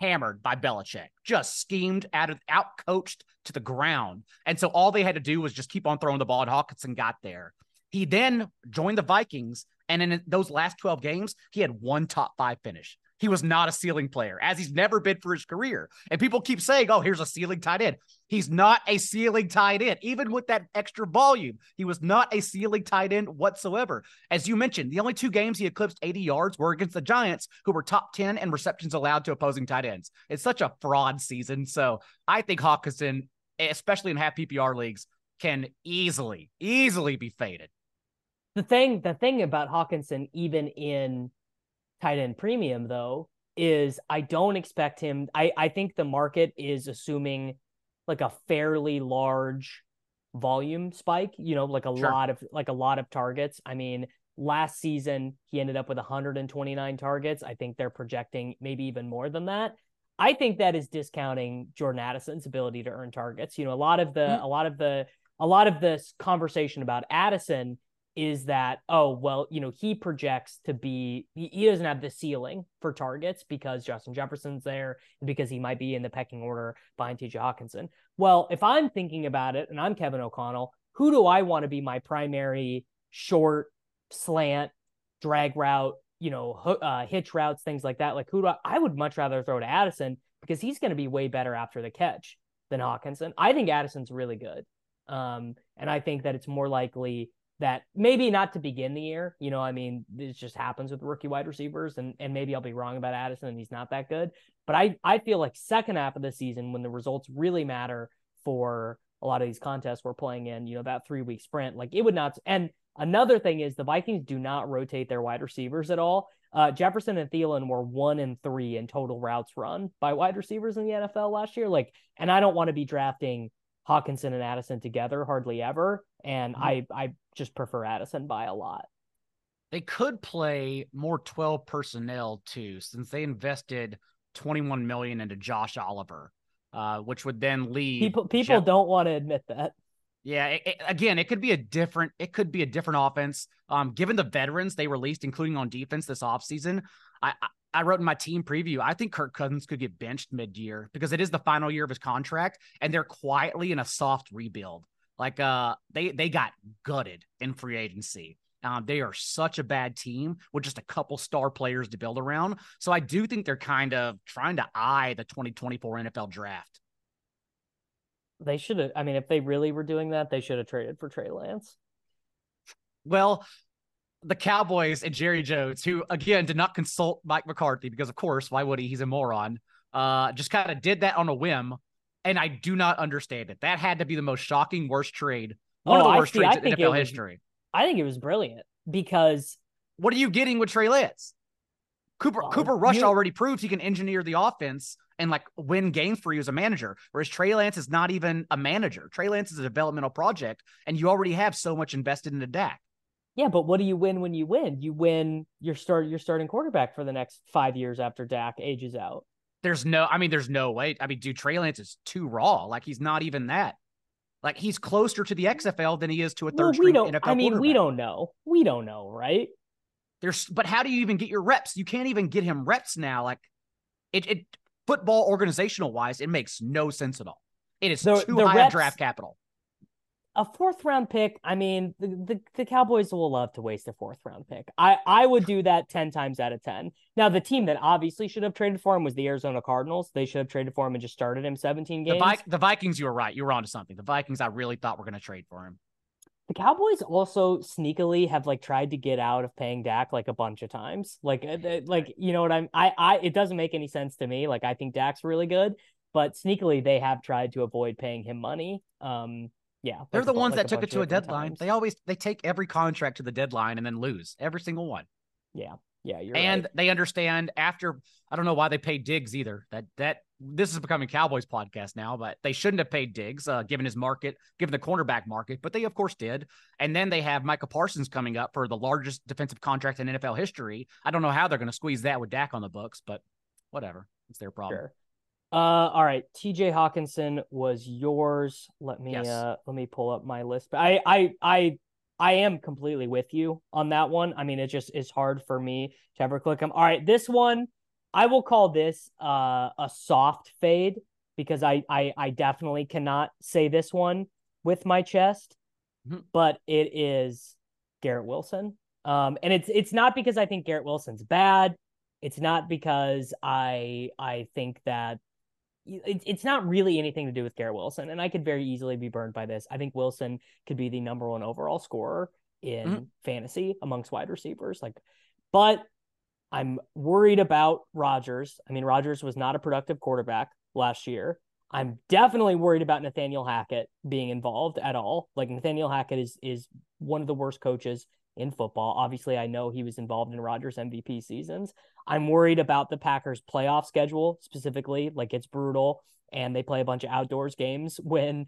hammered by Belichick, just schemed out of out coached to the ground. And so all they had to do was just keep on throwing the ball, and Hockenson got there. He then joined the Vikings, and in those last 12 games, he had one top five finish he was not a ceiling player, as he's never been for his career. And people keep saying, oh, here's a ceiling tight end. He's not a ceiling tight end, even with that extra volume. He was not a ceiling tight end whatsoever. As you mentioned, the only two games he eclipsed 80 yards were against the Giants, who were top 10 in receptions allowed to opposing tight ends. It's such a fraud season. So I think Hockenson, especially in half PPR leagues, can easily, easily be faded. The thing, the thing about Hockenson, even in tight end premium though is I don't expect him. I I think the market is assuming like a fairly large volume spike. You know, like a sure. lot of like a lot of targets. I mean, last season he ended up with 129 targets. I think they're projecting maybe even more than that. I think that is discounting Jordan Addison's ability to earn targets. You know, a lot of the mm-hmm. a lot of the a lot of this conversation about Addison is that oh well you know he projects to be he, doesn't have the ceiling for targets because Justin Jefferson's there because he might be in the pecking order behind TJ Hockenson. Well, if I'm thinking about it and I'm Kevin O'Connell, who do I want to be my primary short slant drag route, you know, uh, hitch routes, things like that? Like who do I, I would much rather throw to Addison because he's going to be way better after the catch than Hockenson. I think Addison's really good. Um, and I think that it's more likely that maybe not to begin the year. You know, I mean, this just happens with rookie wide receivers, and and maybe I'll be wrong about Addison and he's not that good. But I I feel like second half of the season when the results really matter for a lot of these contests we're playing in, you know, that three week sprint, like it would not. And another thing is the Vikings do not rotate their wide receivers at all. Uh, Jefferson and Thielen were one and three in total routes run by wide receivers in the NFL last year. Like, and I don't want to be drafting Hockenson and Addison together hardly ever. And mm-hmm. I I just prefer Addison by a lot. They could play more 12 personnel too, since they invested 21 million into Josh Oliver, uh, which would then leave people people Jeff- don't want to admit that. Yeah, it, it, again, it could be a different it could be a different offense. Um, given the veterans they released, including on defense this offseason, I, I I wrote in my team preview, I think Kirk Cousins could get benched mid year because it is the final year of his contract and they're quietly in a soft rebuild. Like uh they they got gutted in free agency. Um, they are such a bad team with just a couple star players to build around. So I do think they're kind of trying to eye the 2024 NFL draft. They should have. I mean, if they really were doing that, they should have traded for Trey Lance. Well, the Cowboys and Jerry Jones, who again did not consult Mike McCarthy because, of course, why would he? He's a moron. Uh, just kind of did that on a whim, and I do not understand it. That had to be the most shocking, worst trade, one oh, of the worst see, trades in NFL was, history. I think it was brilliant because what are you getting with Trey Lance? Cooper well, Cooper Rush you, already proved he can engineer the offense and like win games for you as a manager. Whereas Trey Lance is not even a manager. Trey Lance is a developmental project, and you already have so much invested in the Dak. Yeah, but what do you win when you win? You win your start your starting quarterback for the next five years after Dak ages out. There's no, I mean, there's no way. I mean, dude, Trey Lance is too raw. Like he's not even that. Like he's closer to the XFL than he is to a third well, string NFL. I mean, we don't know. We don't know, right? There's, but how do you even get your reps? You can't even get him reps now. Like it, it football organizational wise, it makes no sense at all. It is the, too the high reps, draft capital a fourth round pick. I mean, the, the, the Cowboys will love to waste a fourth round pick. I I would do that ten times out of ten. Now, the team that obviously should have traded for him was the Arizona Cardinals. They should have traded for him and just started him seventeen games. The, Vi- the Vikings, you were right. You were onto something. The Vikings, I really thought were going to trade for him. The Cowboys also sneakily have like tried to get out of paying Dak like a bunch of times. Like, uh, like you know what I'm? I I it doesn't make any sense to me. Like, I think Dak's really good, but sneakily they have tried to avoid paying him money. Um, yeah, they're the ones like that took it to a deadline. Times. They always they take every contract to the deadline and then lose every single one. Yeah, Yeah, you're and right. they understand after I don't know why they paid Diggs either. That that this is becoming Cowboys podcast now, but they shouldn't have paid Diggs uh, given his market, given the cornerback market, but they of course did. And then they have Micah Parsons coming up for the largest defensive contract in NFL history. I don't know how they're going to squeeze that with Dak on the books, but whatever, it's their problem. Sure. Uh, all right. TJ Hockenson was yours. Let me Yes. uh let me pull up my list. But I I I I am completely with you on that one. I mean, it just is hard for me to ever click them. All right, this one I will call this uh a soft fade because I I I definitely cannot say this one with my chest, Mhm. but it is Garrett Wilson. Um, and it's it's not because I think Garrett Wilson's bad. It's not because I I think that it's not really anything to do with Garrett Wilson, and I could very easily be burned by this. I think Wilson could be the number one overall scorer in Mhm. fantasy amongst wide receivers. Like, but I'm worried about Rodgers. I mean, Rodgers was not a productive quarterback last year. I'm definitely worried about Nathaniel Hackett being involved at all. Like Nathaniel Hackett is is one of the worst coaches in football. Obviously, I know he was involved in Rodgers MVP seasons. I'm worried about the Packers playoff schedule specifically. Like it's brutal and they play a bunch of outdoors games when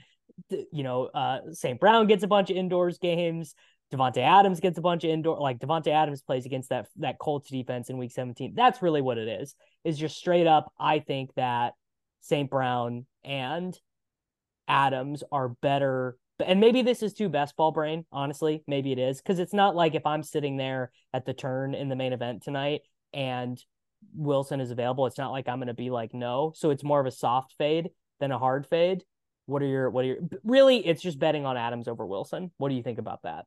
you know uh St. Brown gets a bunch of indoors games. Davante Adams gets a bunch of indoor like Davante Adams plays against that that Colts defense in week 17. That's really what it is. Is just straight up I think that St. Brown and Adams are better and maybe this is too best ball brain, honestly. Maybe it is because it's not like if I'm sitting there at the turn in the main event tonight and Wilson is available, it's not like I'm going to be like no. So it's more of a soft fade than a hard fade. What are your what are your really? It's just betting on Adams over Wilson. What do you think about that?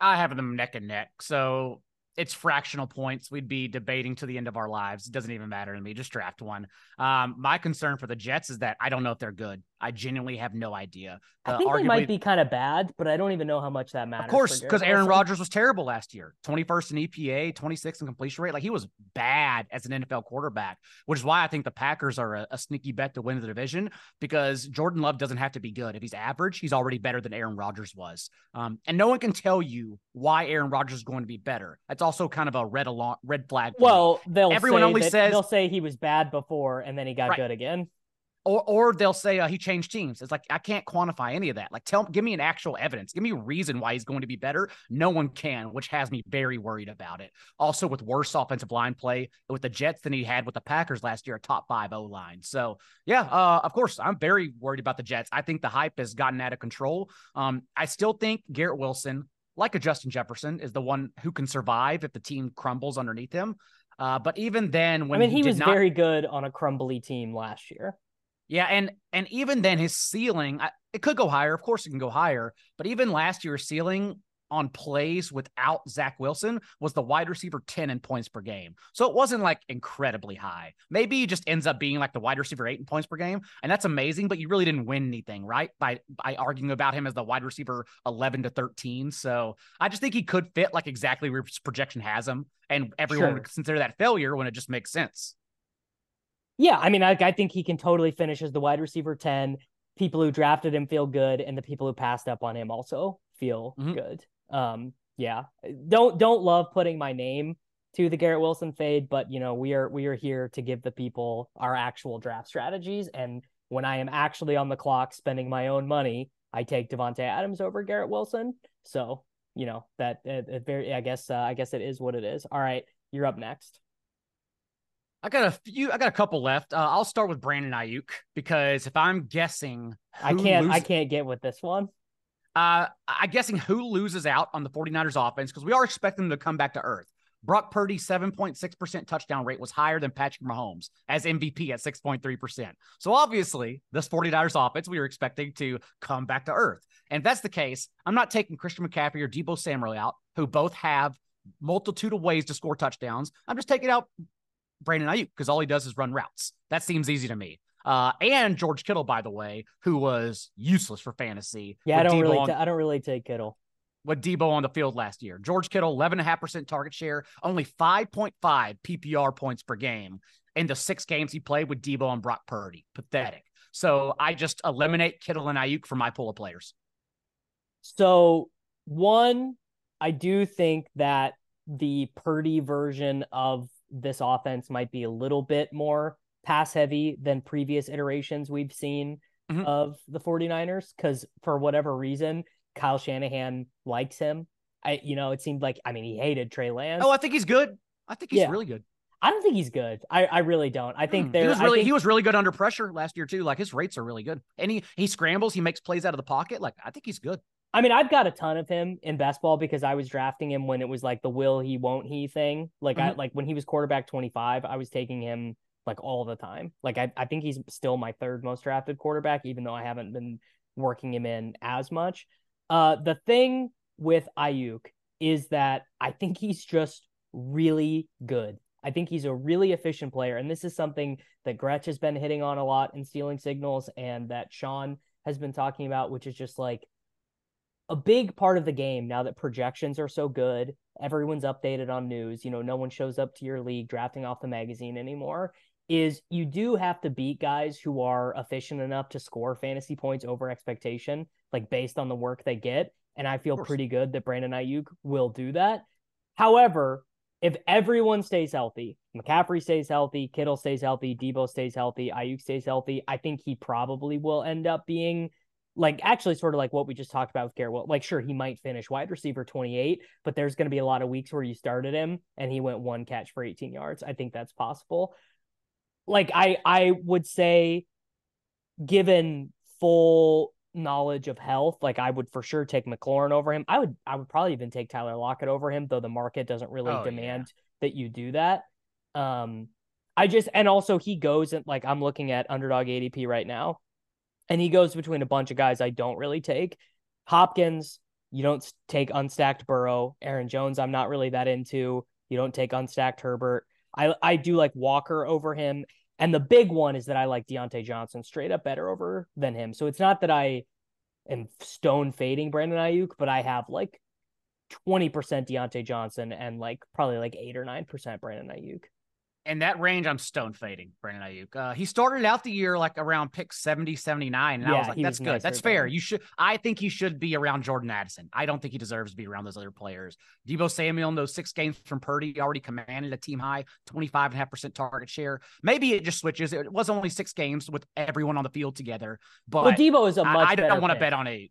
I have them neck and neck. So it's fractional points. We'd be debating to the end of our lives. It doesn't even matter to me. Just draft one. Um, my concern for the Jets is that I don't know if they're good. I genuinely have no idea. I think they might be kind of bad, but I don't even know how much that matters. Of course, because Aaron. Rodgers was terrible last year 21st in EPA, 26th in completion rate. Like he was bad as an NFL quarterback, which is why I think the Packers are a, a sneaky bet to win the division because Jordan Love doesn't have to be good. If he's average, he's already better than Aaron Rodgers was. Um, and no one can tell you why Aaron Rodgers is going to be better. That's also kind of a red alarm, red flag. Well, they'll Everyone say only that- says- they'll say he was bad before and then he got Right. good again. Or or they'll say uh, he changed teams. It's like I can't quantify any of that. Like tell give me an actual evidence. Give me a reason why he's going to be better. No one can, which has me very worried about it. Also with worse offensive line play with the Jets than he had with the Packers last year, a top 5 O line. So, yeah, uh, of course, I'm very worried about the Jets. I think the hype has gotten out of control. Um, I still think Garrett Wilson, like a Justin Jefferson, is the one who can survive if the team crumbles underneath him. Uh, but even then, when I mean, he, did was not- very good on a crumbly team last year. Yeah, and and even then, his ceiling I, it could go higher. Of course, it can go higher. But even last year's ceiling on plays without Zach Wilson was the wide receiver ten in points per game. So it wasn't like incredibly high. Maybe he just ends up being like the wide receiver eight in points per game, and that's amazing. But you really didn't win anything, right? By by arguing about him as the wide receiver eleven to thirteen. So I just think he could fit like exactly where his projection has him, and everyone Sure. would consider that failure when it just makes sense. Yeah, I mean, I, I think he can totally finish as the wide receiver 10. People who drafted him feel good, and the people who passed up on him also feel Mhm. good. Um, yeah. Don't don't love putting my name to the Garrett Wilson fade, but you know, we are we are here to give the people our actual draft strategies. And when I am actually on the clock spending my own money, I take Davante Adams over Garrett Wilson. So, you know, that it, it very I guess uh, I guess it is what it is. All right, you're up next. I got a few. I got a couple left. Uh, I'll start with Brandon Aiyuk because if I'm guessing, I can't I can't get with this one. Uh, I'm guessing who loses out on the 49ers offense because we are expecting them to come back to earth. Brock Purdy's 7.6% touchdown rate was higher than Patrick Mahomes as MVP at 6.3%. So obviously, this 49ers offense, we were expecting to come back to earth. And if that's the case, I'm not taking Christian McCaffrey or Deebo Samuel out, who both have multitude of ways to score touchdowns. I'm just taking out Brandon Aiyuk because all he does is run routes. That seems easy to me. Uh, and George Kittle, by the way, who was useless for fantasy. Yeah, I don't Deebo really, on- I don't really take Kittle. with Deebo on the field last year. George Kittle, 11.5% target share, only 5.5 PPR points per game in the six games he played with Deebo and Brock Purdy. Pathetic. So I just eliminate Kittle and Aiyuk from my pool of players. So one, I do think that the Purdy version of this offense might be a little bit more pass heavy than previous iterations we've seen mm-hmm. of the 49ers because for whatever reason, Kyle Shanahan likes him. I, you know, it seemed like, I mean, he hated Trey Lance. Oh, I think he's good. I think he's yeah. really good. I don't think he's good. I, I really don't. I think mm. he was really think... he was really good under pressure last year too. Like his rates are really good, and he he scrambles, he makes plays out of the pocket. Like I think he's good. I mean, I've got a ton of him in best ball because I was drafting him when it was like the will he won't he thing. Like mm-hmm. I like when he was quarterback twenty five, I was taking him like all the time. Like I, I think he's still my third most drafted quarterback, even though I haven't been working him in as much. Uh, the thing with Aiyuk is that I think he's just really good. I think he's a really efficient player. And this is something that Gretch has been hitting on a lot in stealing signals and that Sean has been talking about, which is just like a big part of the game now that projections are so good. Everyone's updated on news. You know, no one shows up to your league drafting off the magazine anymore is you do have to beat guys who are efficient enough to score fantasy points over expectation, like based on the work they get. And I feel pretty good that Brandon Aiyuk will do that. However, if everyone stays healthy, McCaffrey stays healthy, Kittle stays healthy, Deebo stays healthy, Aiyuk stays healthy, I think he probably will end up being like actually sort of like what we just talked about with Garrett. Well, like sure he might finish wide receiver 28, but there's going to be a lot of weeks where you started him and he went one catch for 18 yards. I think that's possible like I I would say given full knowledge of health, like I would for sure take McLaurin over him. I would I would probably even take Tyler Lockett over him, though the market doesn't really oh, demand yeah. that you do that. Um I just and also he goes and like I'm looking at underdog ADP right now, and he goes between a bunch of guys I don't really take. Hopkins, you don't take unstacked Burrow. Aaron Jones, I'm not really that into. You don't take unstacked Herbert. I I do like Walker over him. And the big one is that I like Diontae Johnson straight up better over than him. So it's not that I am stone fading Brandon Aiyuk, but I have like 20% Diontae Johnson and like probably like eight or nine percent Brandon Aiyuk in that range, I'm stone fading Brandon Aiyuk. Uh, he started out the year like around pick 70, 79. And yeah, I was like, that's was good. That's fair. You should, I think he should be around Jordan Addison. I don't think he deserves to be around those other players. Deebo Samuel in those six games from Purdy already commanded a team high 25.5% target share. Maybe it just switches. It was only six games with everyone on the field together. But well, Deebo is a much I, I don't want to bet on Aiyuk.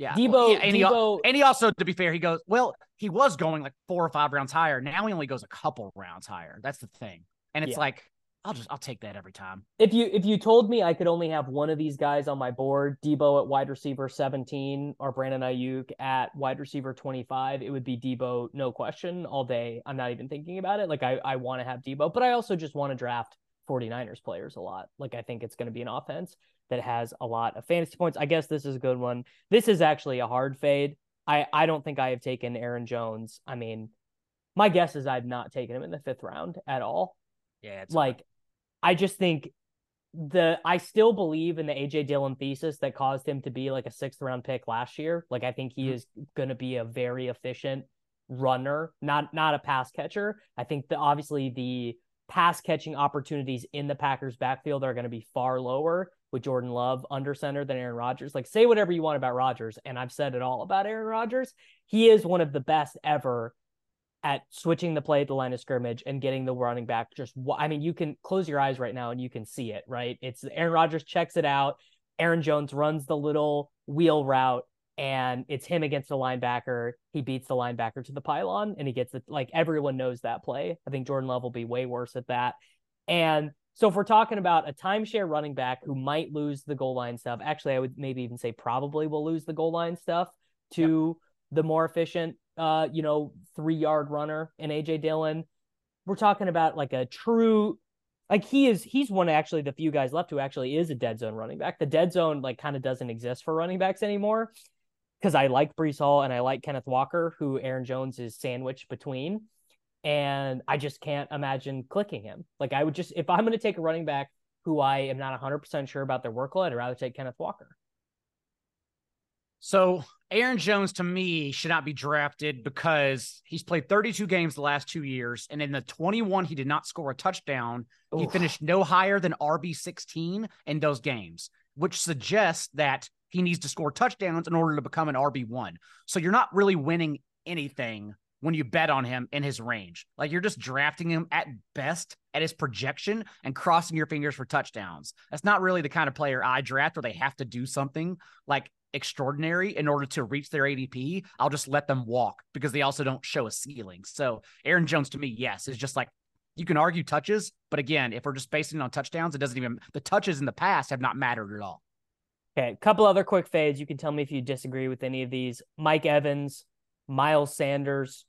Yeah. Deebo, well, yeah, and, Deebo, he, and he also, to be fair, he goes, well, he was going like four or five rounds higher. Now he only goes a couple rounds higher. That's the thing. And it's yeah. like, I'll just I'll take that every time. If you if you told me I could only have one of these guys on my board, Deebo at wide receiver 17 or Brandon Aiyuk at wide receiver 25, it would be Deebo no question, all day. I'm not even thinking about it. Like I, I want to have Deebo, but I also just want to draft 49ers players a lot. Like I think it's going to be an offense that has a lot of fantasy points. I guess this is a good one. This is actually a hard fade. I, I don't think I have taken Aaron Jones. I mean, my guess is I've not taken him in the fifth round at all. Yeah, like I just think the I still believe in the AJ Dillon thesis that caused him to be like a sixth round pick last year. Like I think he mm-hmm. is going to be a very efficient runner, not not a pass catcher. I think that obviously the pass catching opportunities in the Packers backfield are going to be far lower with Jordan Love under center than Aaron Rodgers. Like say whatever you want about Rodgers, and I've said it all about Aaron Rodgers. He is one of the best ever at switching the play at the line of scrimmage and getting the running back just I mean you can close your eyes right now and you can see it right? It's Aaron Rodgers checks it out. Aaron Jones runs the little wheel route and it's him against the linebacker. He beats the linebacker to the pylon and he gets it like everyone knows that play. I think Jordan Love will be way worse at that. And so if we're talking about a timeshare running back who might lose the goal line stuff actually I would maybe even say probably will lose the goal line stuff to yep. the more efficient uh, you know, three yard runner in AJ Dillon. We're talking about like a true, like he is, he's one actually the few guys left who actually is a dead zone running back. The dead zone like kind of doesn't exist for running backs anymore because I like Breece Hall and I like Kenneth Walker, who Aaron Jones is sandwiched between. And I just can't imagine clicking him. Like I would just, if I'm going to take a running back who I am not 100% sure about their workload, I'd rather take Kenneth Walker. So Aaron Jones to me should not be drafted because he's played 32 games the last two years, and in the 21 he did not score a touchdown. Oof. He finished no higher than RB 16 in those games, which suggests that he needs to score touchdowns in order to become an RB one. So you're not really winning anything when you bet on him in his range. Like you're just drafting him at best at his projection and crossing your fingers for touchdowns. That's not really the kind of player I draft where they have to do something like extraordinary in order to reach their ADP. I'll just let them walk because they also don't show a ceiling. So Aaron Jones to me, yes, is just like you can argue touches, but again, if we're just basing it on touchdowns, it doesn't even the touches in the past have not mattered at all. Okay, a couple other quick fades. You can tell me if you disagree with any of these. Mike Evans, Miles Sanders,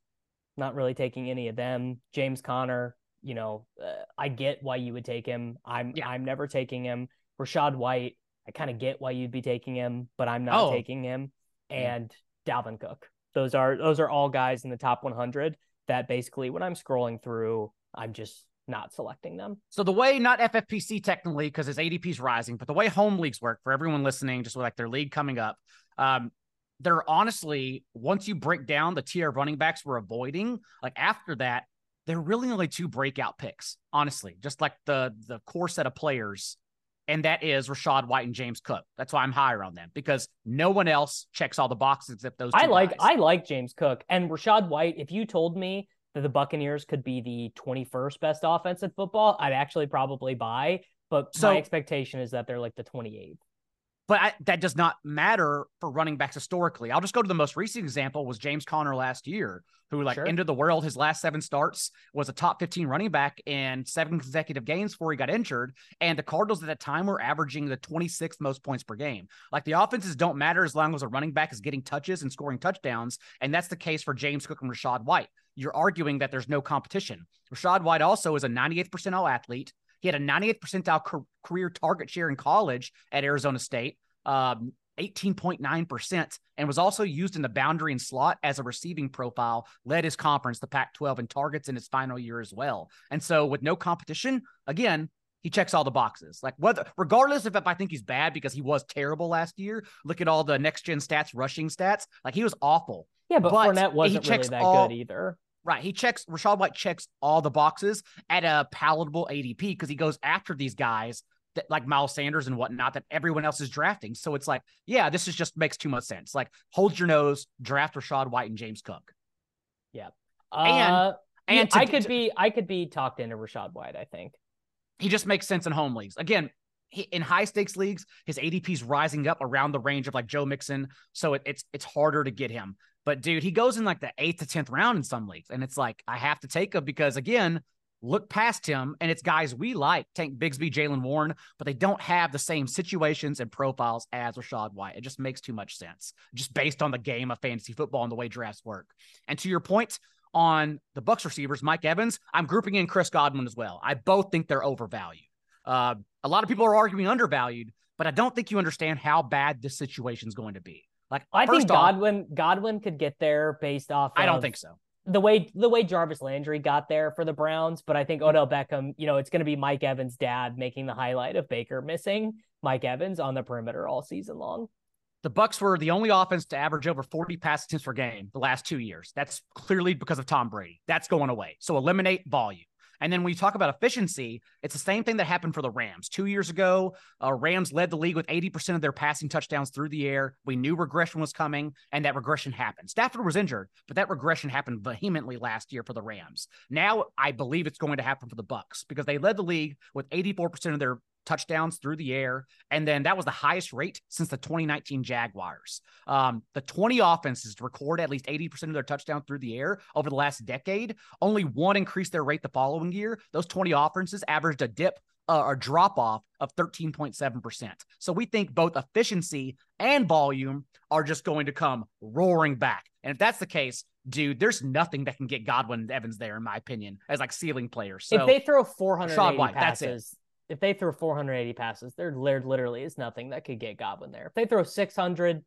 not really taking any of them. James Conner, you know, uh, I get why you would take him. I'm yeah. I'm never taking him. Rachaad White, I kind of get why you'd be taking him, but I'm not oh. taking him. And. Dalvin Cook. Those are those are all guys in the top 100 that basically when I'm scrolling through, I'm just not selecting them. So the way not FFPC technically because his ADP is rising, but the way home leagues work for everyone listening, just with like their league coming up, um, they're honestly once you break down the tier of running backs we're avoiding, like after that, they're really only two breakout picks. Honestly, just like the the core set of players. And that is Rachaad White and James Cook. That's why I'm higher on them because no one else checks all the boxes except those. I like guys. I like James Cook and Rachaad White. If you told me that the Buccaneers could be the 21st best offense in football, I'd actually probably buy. But so, my expectation is that they're like the 28th. But I, that does not matter for running backs historically. I'll just go to the most recent example was James Conner last year, who like sure. entered the world. His last seven starts was a top 15 running back in seven consecutive games before he got injured. And the Cardinals at that time were averaging the 26th most points per game. Like the offenses don't matter as long as a running back is getting touches and scoring touchdowns. And that's the case for James Cook and Rachaad White. You're arguing that there's no competition. Rachaad White also is a 98th percentile athlete. He had a 98th percentile career target share in college at Arizona State, um, 18.9%, and was also used in the boundary and slot as a receiving profile, led his conference, the Pac 12, in targets in his final year as well. And so, with no competition, again, he checks all the boxes. Like whether, regardless of if I think he's bad because he was terrible last year. Look at all the next gen stats, rushing stats. Like he was awful. Yeah, but, but Fournette wasn't really that all, good either. Right. He checks Rachaad White checks all the boxes at a palatable ADP because he goes after these guys that like Miles Sanders and whatnot that everyone else is drafting. So it's like, yeah, this is just makes too much sense. Like, hold your nose, draft Rachaad White and James Cook. Yeah. And uh, and to, I could be I could be talked into Rachaad White, I think. He just makes sense in home leagues. Again, he, in high stakes leagues, his ADP is rising up around the range of like Joe Mixon, so it, it's it's harder to get him. But dude, he goes in like the eighth to tenth round in some leagues, and it's like I have to take him because again, look past him, and it's guys we like, Tank Bigsby, Jaylen Warren, but they don't have the same situations and profiles as Rachaad White. It just makes too much sense, just based on the game of fantasy football and the way drafts work. And to your point on the Bucs receivers, Mike Evans, I'm grouping in Chris Godwin as well. I both think they're overvalued. Uh, a lot of people are arguing undervalued, but I don't think you understand how bad this situation is going to be. Like I think Godwin off, Godwin could get there based off. I don't think so. The way the way Jarvis Landry got there for the Browns, but I think mm-hmm. Odell Beckham, you know, it's going to be Mike Evans' dad making the highlight of Baker missing Mike Evans on the perimeter all season long. The Bucs were the only offense to average over 40 pass attempts per game the last two years. That's clearly because of Tom Brady. That's going away. So eliminate volume. And then when you talk about efficiency, it's the same thing that happened for the Rams. Two years ago, uh, Rams led the league with 80% of their passing touchdowns through the air. We knew regression was coming, and that regression happened. Stafford was injured, but that regression happened vehemently last year for the Rams. Now I believe it's going to happen for the Bucs because they led the league with 84% of their touchdowns through the air. And then that was the highest rate since the 2019 Jaguars. Um, the 20 offenses record at least 80% of their touchdowns through the air over the last decade. Only one increased their rate the following year. Those 20 offenses averaged a dip uh, or drop off of 13.7%. So we think both efficiency and volume are just going to come roaring back. And if that's the case, dude, there's nothing that can get Godwin Evans there, in my opinion, as like ceiling players. So if they throw 400 White, passes, if they throw 480 passes, there literally is nothing that could get Godwin there. If they throw 600,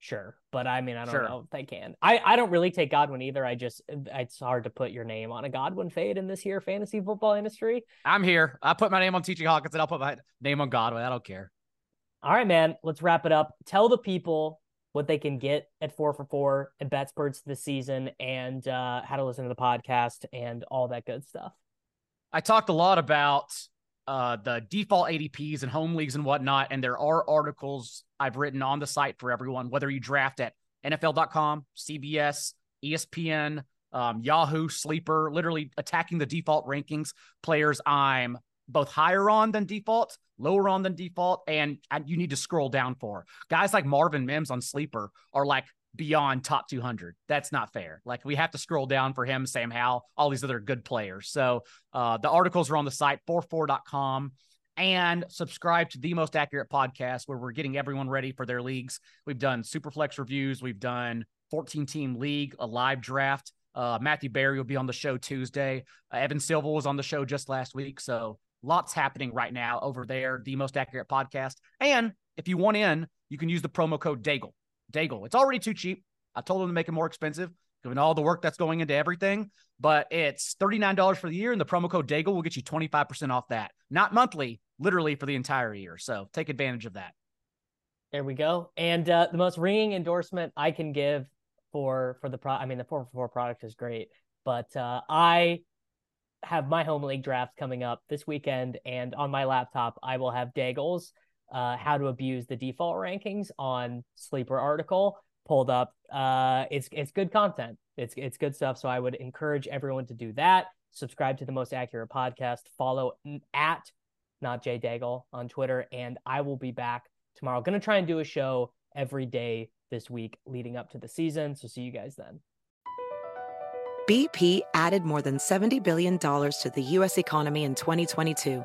sure, but I mean, I don't sure. know if they can. I I don't really take Godwin either. I just it's hard to put your name on a Godwin fade in this here fantasy football industry. I'm here. I put my name on TJ and I'll put my name on Godwin. I don't care. All right, man. Let's wrap it up. Tell the people what they can get at four for four and BetSperts this season and uh, how to listen to the podcast and all that good stuff. I talked a lot about uh, the default ADPs and home leagues and whatnot. And there are articles I've written on the site for everyone, whether you draft at NFL.com, CBS, ESPN, um, Yahoo, Sleeper, literally attacking the default rankings, players I'm both higher on than default, lower on than default, and, and you need to scroll down for. Guys like Marvin Mims on Sleeper are like beyond top 200. That's not fair. Like we have to scroll down for him, Sam Howell, all these other good players. So uh, the articles are on the site, 44.com and subscribe to the most accurate podcast where we're getting everyone ready for their leagues. We've done Superflex reviews, we've done 14 team league, a live draft. Uh, Matthew Barry will be on the show Tuesday. Uh, Evan Silva was on the show just last week. So lots happening right now over there, the most accurate podcast. And if you want in, you can use the promo code Daigle. Daigle. It's already too cheap. I told them to make it more expensive given all the work that's going into everything. But it's $39 for the year, and the promo code Daigle will get you 25% off that. Not monthly, literally for the entire year. So take advantage of that. There we go. And uh, the most ringing endorsement I can give for for the pro I mean the 4 4 product is great, but uh, I have my home league draft coming up this weekend and on my laptop I will have Daigle's uh, how to abuse the default rankings on sleeper article pulled up. Uh, it's it's good content. It's it's good stuff. So I would encourage everyone to do that. Subscribe to the most accurate podcast. Follow at not Jay Daigle on Twitter. And I will be back tomorrow. Going to try and do a show every day this week leading up to the season. So see you guys then. BP added more than $70 billion to the U.S. economy in 2022.